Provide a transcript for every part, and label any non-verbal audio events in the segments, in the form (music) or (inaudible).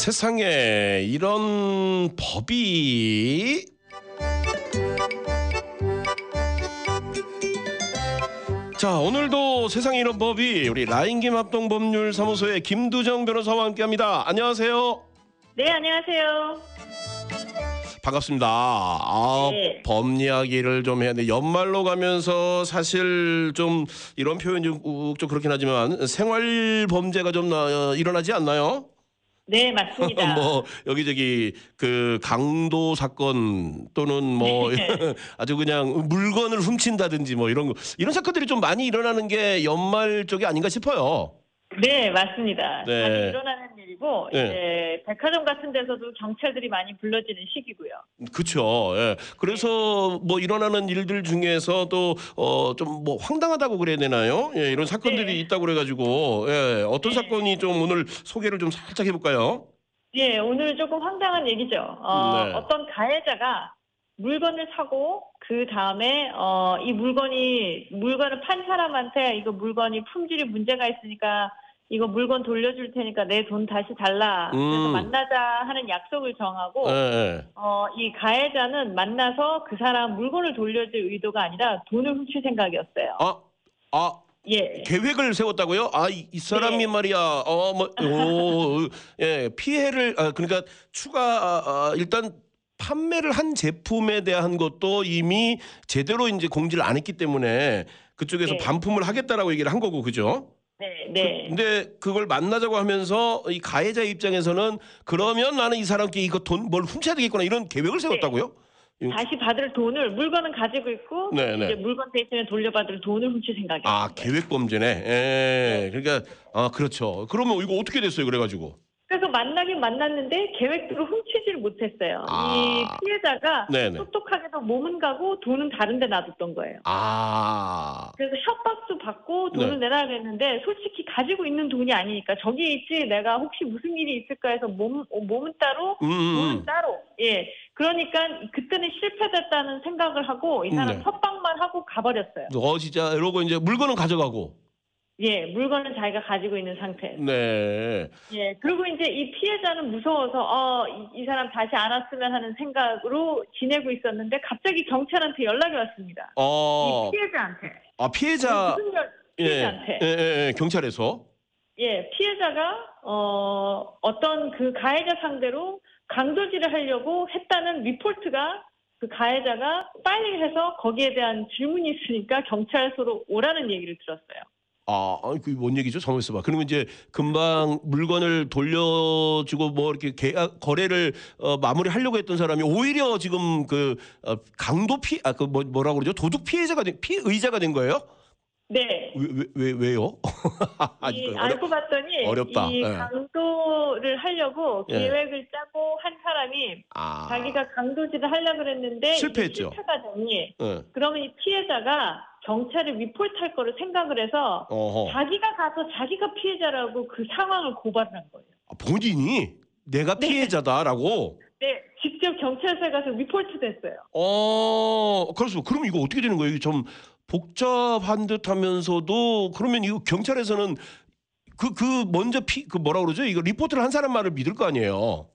세상에 이런 법이 자 오늘도 세상에 이런 법이 우리 라인김 합동법률사무소의 김두정 변호사와 함께합니다. 안녕하세요. 네, 안녕하세요. 반갑습니다. 아, 네. 법 이야기를 좀 해야 돼. 연말로 가면서 사실 좀 이런 표현이 좀, 그렇긴 하지만 생활 범죄가 좀 나- 어, 일어나지 않나요? 네, 맞습니다. (laughs) 뭐 여기저기 그 강도 사건 또는 뭐 네. (laughs) 아주 그냥 물건을 훔친다든지 뭐 이런 거 이런 사건들이 좀 많이 일어나는 게 연말 쪽이 아닌가 싶어요. 네, 맞습니다. 네. 자주 일어나는 일이고 네. 이제 백화점 같은 데서도 경찰들이 많이 불러지는 시기고요. 그렇죠. 예. 그래서 뭐 일어나는 일들 중에서도 어 좀 뭐 황당하다고 그래야 되나요? 예, 이런 사건들이 네. 있다고 그래가지고 예, 어떤 네. 사건이 좀 오늘 소개를 좀 살짝 해볼까요? 예, 오늘 조금 황당한 얘기죠. 어, 네. 어떤 가해자가 물건을 사고 그 다음에 어, 이 물건이 물건을 판 사람한테 이거 물건이 품질이 문제가 있으니까 이거 물건 돌려줄 테니까 내 돈 다시 달라. 그래서 음. 만나자 하는 약속을 정하고 예, 예. 어, 이 가해자는 만나서 그 사람 물건을 돌려줄 의도가 아니라 돈을 훔칠 생각이었어요. 아, 아 예. 계획을 세웠다고요? 아, 이, 이 사람이 네. 말이야, 어, 뭐, 오, 예, 피해를, 아, 그러니까 추가, 아, 아, 일단 판매를 한 제품에 대한 것도 이미 제대로 이제 공지를 안 했기 때문에 그쪽에서 네. 반품을 하겠다라고 얘기를 한 거고, 그죠? 네, 네. 근데 그걸 만나자고 하면서 이 가해자 입장에서는 그러면 나는 이 사람께 이거 돈 뭘 훔쳐야 되겠구나 이런 계획을 세웠다고요? 다시 받을 돈을 물건은 가지고 있고 네, 네. 이제 물건 대신에 돌려받을 돈을 훔칠 생각이었어요. 아, 계획 범죄네. 예. 그러니까 아, 그렇죠. 그러면 이거 어떻게 됐어요? 그래 가지고. 그래서 만나긴 만났는데 계획대로 훔치지를 못했어요. 아. 이 피해자가 네네. 똑똑하게도 몸은 가고 돈은 다른데 놔뒀던 거예요. 아. 그래서 협박도 받고 돈을 네. 내라 그랬는데 솔직히 가지고 있는 돈이 아니니까 저기 있지 내가 혹시 무슨 일이 있을까 해서 몸 어, 몸은 따로 음, 음, 돈은 음. 따로 예 그러니까 그때는 실패됐다는 생각을 하고 이 사람 네. 협박만 하고 가버렸어요. 어 진짜 이러고 이제 물건은 가져가고. 예 물건은 자기가 가지고 있는 상태. 네. 예 그리고 이제 이 피해자는 무서워서 어 이 이 사람 다시 안 왔으면 하는 생각으로 지내고 있었는데 갑자기 경찰한테 연락이 왔습니다. 어. 이 피해자한테 아 피해자 무슨 연 예. 피해자한테 예, 예, 예, 경찰에서 예, 피해자가 어 어떤 그 가해자 상대로 강도질을 하려고 했다는 리포트가 그 가해자가 파일해서 거기에 대한 질문이 있으니까 경찰서로 오라는 얘기를 들었어요. 아, 아니, 그게 뭔 얘기죠? 잠깐만 있어봐. 그러면 이제 금방 물건을 돌려주고 뭐 이렇게 계약 거래를 어, 마무리하려고 했던 사람이 오히려 지금 그 어, 강도 피, 아, 그 뭐, 뭐라고 그러죠? 도둑 피해자가 된, 피의자가 된 거예요? 네. 왜, 왜, 왜 왜요? (laughs) 이, 그 어려- 알고 봤더니 어렵다. 이 예. 강도를 하려고 예. 계획을 짜고 한 사람이 아, 자기가 강도질을 하려고 그랬는데 실패했죠. 실패가 되니 예. 그러면 이 피해자가 경찰에 리포트할 거를 생각을 해서 어허. 자기가 가서 자기가 피해자라고 그 상황을 고발을 한 거예요. 아, 본인이 내가 네. 피해자다라고. 네, 직접 경찰서에 가서 리포트 됐어요. 어, 그래서 그럼 이거 어떻게 되는 거예요? 이게 좀 복잡한 듯하면서도 그러면 이거 경찰에서는 그 그 먼저 피 그 뭐라 그러죠? 이거 리포트를 한 사람 말을 믿을 거 아니에요.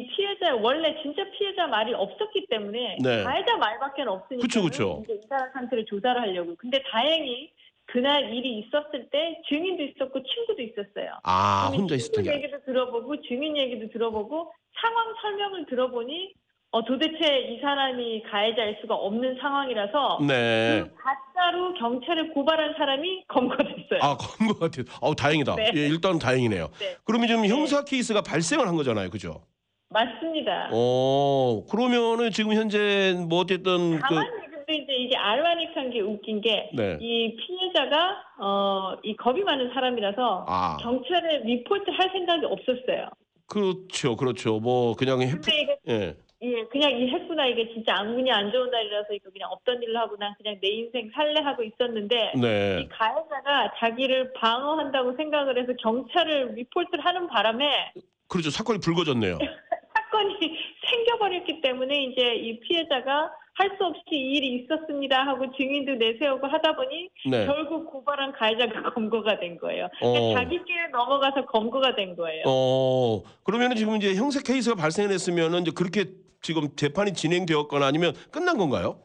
이 피해자 원래 진짜 피해자 말이 없었기 때문에 네. 가해자 말밖에 없으니까 그쵸, 그쵸. 이제 이 사람 상태를 조사를 하려고. 근데 다행히 그날 일이 있었을 때 증인도 있었고 친구도 있었어요. 아, 혼자 있었던 친구 게. 얘기도 들어보고 증인 얘기도 들어보고 상황 설명을 들어보니 어, 도대체 이 사람이 가해자일 수가 없는 상황이라서 네. 그 가짜로 경찰에 고발한 사람이 검거됐어요. 아, 것 같아요. 아우, 다행이다. 네. 예, 일단 다행이네요. 네. 그러면 지금 네. 형사 케이스가 발생을 한 거잖아요. 그죠? 맞습니다. 어, 그러면은 지금 현재 뭐 어쨌든 그 다만 근데 이제 이게 알바닉한 게 웃긴 게 이 네. 피해자가 어, 이 겁이 많은 사람이라서 아, 경찰에 리포트 할 생각이 없었어요. 그렇죠. 그렇죠. 뭐 그냥 해 근데 이게 예. 예, 그냥 이 했구나 이게 진짜 안군이 안 좋은 날이라서 이거 그냥 없던 일을 하고 난 그냥 내 인생 살래 하고 있었는데 네. 이 가해자가 자기를 방어한다고 생각을 해서 경찰을 리포트를 하는 바람에 그렇죠. 사건이 불거졌네요. (laughs) 사건이 (laughs) 생겨버렸기 때문에 이제 이 피해자가 할 수 없이 이 일이 있었습니다 하고 증인도 내세우고 하다 보니 네. 결국 고발한 가해자가 (laughs) 검거가 된 거예요. 어. 그러니까 자기 길에 넘어가서 검거가 된 거예요. 어, 그러면 은 지금 이제 형사 케이스가 발생했으면은 이제 그렇게 지금 재판이 진행되었거나 아니면 끝난 건가요?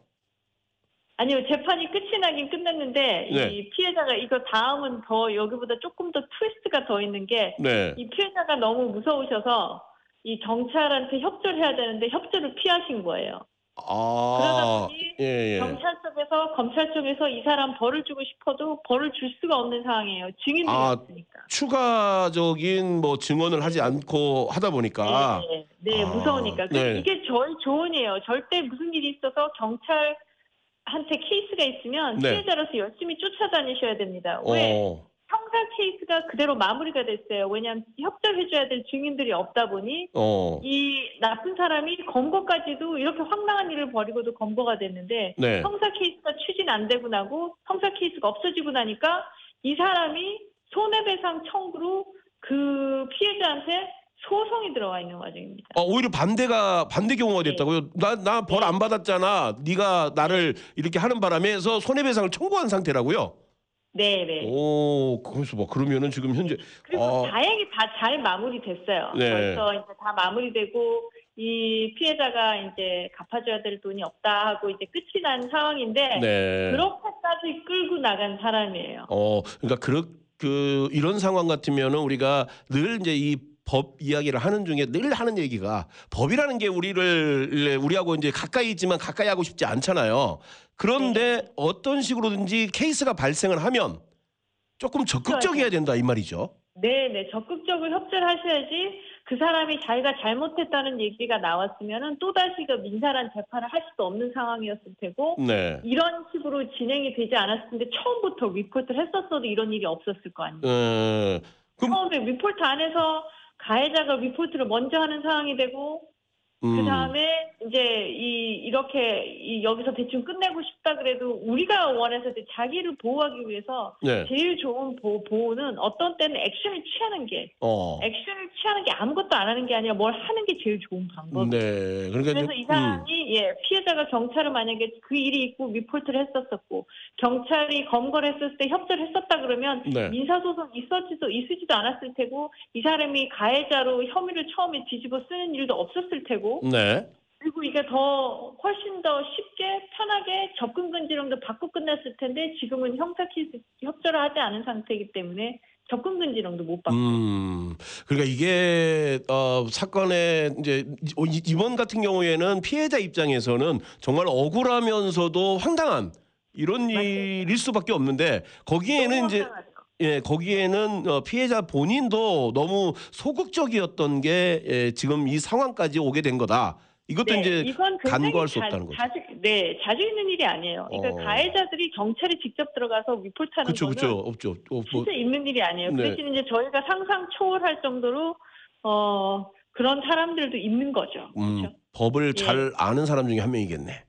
아니요, 재판이 끝이 나긴 끝났는데 네. 이 피해자가 이거 다음은 더 여기보다 조금 더 트위스트가 더 있는 게 네. 이 피해자가 너무 무서우셔서 이 경찰한테 협조를 해야 되는데 협조를 피하신 거예요. 아. 그러다 보니 예, 예. 경찰 쪽에서 검찰 쪽에서 이 사람 벌을 주고 싶어도 벌을 줄 수가 없는 상황이에요. 증인들이 아, 없으니까. 추가적인 뭐 증언을 하지 않고 하다 보니까 네, 네, 아, 무서우니까. 네. 그 이게 저희 조언이에요. 절대 무슨 일이 있어서 경찰한테 케이스가 있으면 네. 피해자로서 열심히 쫓아다니셔야 됩니다. 왜? 어. 형사 케이스가 그대로 마무리가 됐어요. 왜냐하면 협조해줘야 될 증인들이 없다 보니 어. 이 나쁜 사람이 검거까지도 이렇게 황당한 일을 벌이고도 검거가 됐는데 네. 형사 케이스가 추진 안 되고 나고 형사 케이스가 없어지고 나니까 이 사람이 손해배상 청구로 그 피해자한테 소송이 들어와 있는 과정입니다. 어, 오히려 반대가 반대 경우가 네. 됐다고요. 나 나 벌 안 받았잖아. 네가 나를 이렇게 하는 바람에서 손해배상을 청구한 상태라고요. 네네. 오, 그래서 뭐 그러면은 지금 현재 그리고 어. 다행히 다 잘 마무리됐어요. 네. 벌써 이제 다 마무리되고 이 피해자가 이제 갚아줘야 될 돈이 없다 하고 이제 끝이 난 상황인데 네. 그렇게까지 끌고 나간 사람이에요. 어, 그러니까 그렇 그 이런 상황 같으면은 우리가 늘 이제 이 법 이야기를 하는 중에 늘 하는 얘기가 법이라는 게 우리를 우리하고 이제 가까이 있지만 가까이 하고 싶지 않잖아요. 그런데 네. 어떤 식으로든지 케이스가 발생을 하면 조금 적극적이어야 된다 이 말이죠. 네 네 적극적으로 협조를 하셔야지 그 사람이 자기가 잘못했다는 얘기가 나왔으면은 또 다시 그 민사란 재판을 할 수도 없는 상황이었을 테고 네. 이런 식으로 진행이 되지 않았을 텐데 처음부터 리포트를 했었어도 이런 일이 없었을 거 아니에요. 어, 그럼 처음에 리포트 안에서 가해자가 리포트를 먼저 하는 상황이 되고 음, 그 다음에 이제 이 이렇게 이 여기서 대충 끝내고 싶다 그래도 우리가 원해서 이제 자기를 보호하기 위해서 네. 제일 좋은 보, 보호는 어떤 때는 액션을 취하는 게 어. 액션을 취하는 게 아무것도 안 하는 게 아니라 뭘 하는 게 제일 좋은 방법이에요. 네. 그러니까 그래서 이제, 이 사람이 예 피해자가 경찰을 만약에 그 일이 있고 리포트를 했었었고 경찰이 검거를 했을 때 협조를 했었다 그러면 네. 민사소송 있었지도 있으지도 않았을 테고 이 사람이 가해자로 혐의를 처음에 뒤집어 쓰는 일도 없었을 테고 네. 그리고 이게 더 훨씬 더 쉽게 편하게 접근 금지령도 받고 끝났을 텐데 지금은 형사 케이스 협조를 하지 않은 상태이기 때문에 접근 금지령도 못 받고 음, 그러니까 이게 어, 사건의 이제 이- 이번 같은 경우에는 피해자 입장에서는 정말 억울하면서도 황당한 이런 맞아요. 일일 수밖에 없는데 거기에는 이제 황당하죠. 예 거기에는 어, 피해자 본인도 너무 소극적이었던 게 예, 지금 이 상황까지 오게 된 거다. 이것도 네, 이제 이건 간과할 수 자- 없다는 거죠. 자주, 네, 자주 있는 일이 아니에요. 그러니까 어. 가해자들이 경찰에 직접 들어가서 리포트하는 그렇죠, 거는 그렇죠, 없죠. 어, 뭐, 진짜 있는 일이 아니에요. 그 네. 대신 이제 저희가 상상 초월할 정도로 어 그런 사람들도 있는 거죠. 음, 그렇죠. 법을 예. 잘 아는 사람 중에 한 명이겠네.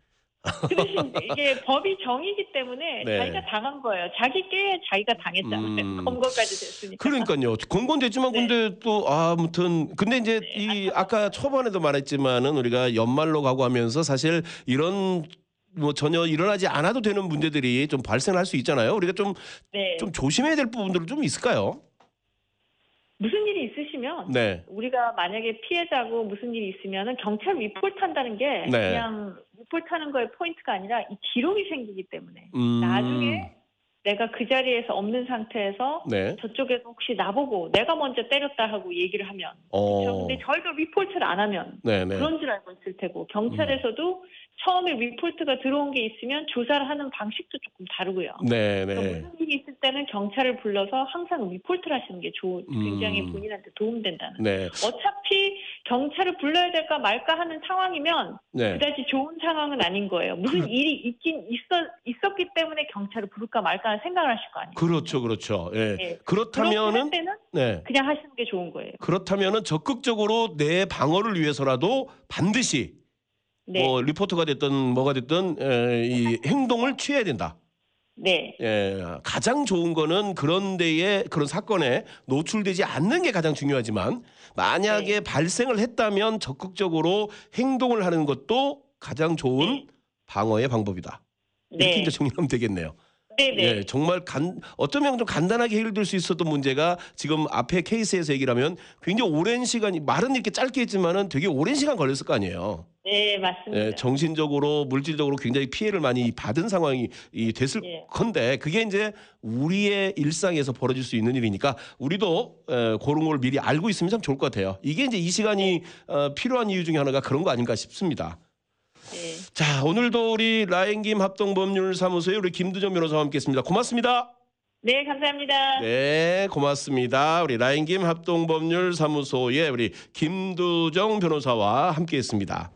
(laughs) 그 대신 이게 법이 정이기 때문에 네. 자기가 당한 거예요. 자기 꾀에 자기가 당했잖아요. 음. (laughs) 검거까지 됐으니까. 그러니까요. 공건됐지만 네. 근데 또 아무튼 근데 이제 네, 이 아까 초반에도 말했지만은 우리가 연말로 가고 하면서 사실 이런 뭐 전혀 일어나지 않아도 되는 문제들이 좀 발생할 수 있잖아요. 우리가 좀좀 네. 조심해야 될 부분들은 좀 있을까요? 무슨 일이 있으시면 네. 우리가 만약에 피해자고 무슨 일이 있으면은 경찰 리포트 한다는 게 네. 그냥 리포트 하는 거의 포인트가 아니라 이 기록이 생기기 때문에 음. 나중에 내가 그 자리에서 없는 상태에서 네. 저쪽에서 혹시 나보고 내가 먼저 때렸다 하고 얘기를 하면 그렇죠? 어. 근데 저희가 리포트를 안 하면 네, 네. 그런 줄 알고 있을 테고 경찰에서도 처음에 리포트가 들어온 게 있으면 조사를 하는 방식도 조금 다르고요. 네, 그러니까 네. 무슨 일이 있을 때는 경찰을 불러서 항상 리포트를 하시는 게 좋, 굉장히 음. 본인한테 도움된다는. 네. 어차피 경찰을 불러야 될까 말까 하는 상황이면 네. 그다지 좋은 상황은 아닌 거예요. 무슨 (laughs) 일이 있긴 있어 있었기 때문에 경찰을 부를까 말까 하는 생각을 하실 거 아니에요. 그렇죠. 그렇죠. 예. 할 그렇다면은 네. 그냥 하시는 게 좋은 거예요. 그렇다면은 적극적으로 내 방어를 위해서라도 반드시 네. 뭐 리포터가 됐든 뭐가 됐든 에, 이 행동을 취해야 된다. 네. 예, 가장 좋은 거는 그런 데에 그런 사건에 노출되지 않는 게 가장 중요하지만 만약에 발생을 했다면 적극적으로 행동을 하는 것도 가장 좋은 네. 방어의 방법이다. 이렇게 네. 이제 정리하면 되겠네요. 네, 네. 예, 정말 간 어쩌면 좀 간단하게 해결될 수 있었던 문제가 지금 앞에 케이스에서 얘기를 하면 굉장히 오랜 시간이 말은 이렇게 짧게 했지만은 되게 오랜 시간 걸렸을 거 아니에요. 네, 맞습니다. 예, 정신적으로 물질적으로 굉장히 피해를 많이 받은 상황이 이 됐을 예. 건데 그게 이제 우리의 일상에서 벌어질 수 있는 일이니까 우리도 에, 그런 걸 미리 알고 있으면 참 좋을 것 같아요. 이게 이제 이 시간이 어, 필요한 이유 중에 하나가 그런 거 아닌가 싶습니다. 네. 자 오늘도 우리 라인김 합동법률사무소의 우리 김두정 변호사와 함께했습니다. 고맙습니다. 네, 감사합니다. 네, 고맙습니다. 우리 라인김 합동법률사무소의 우리 김두정 변호사와 함께했습니다.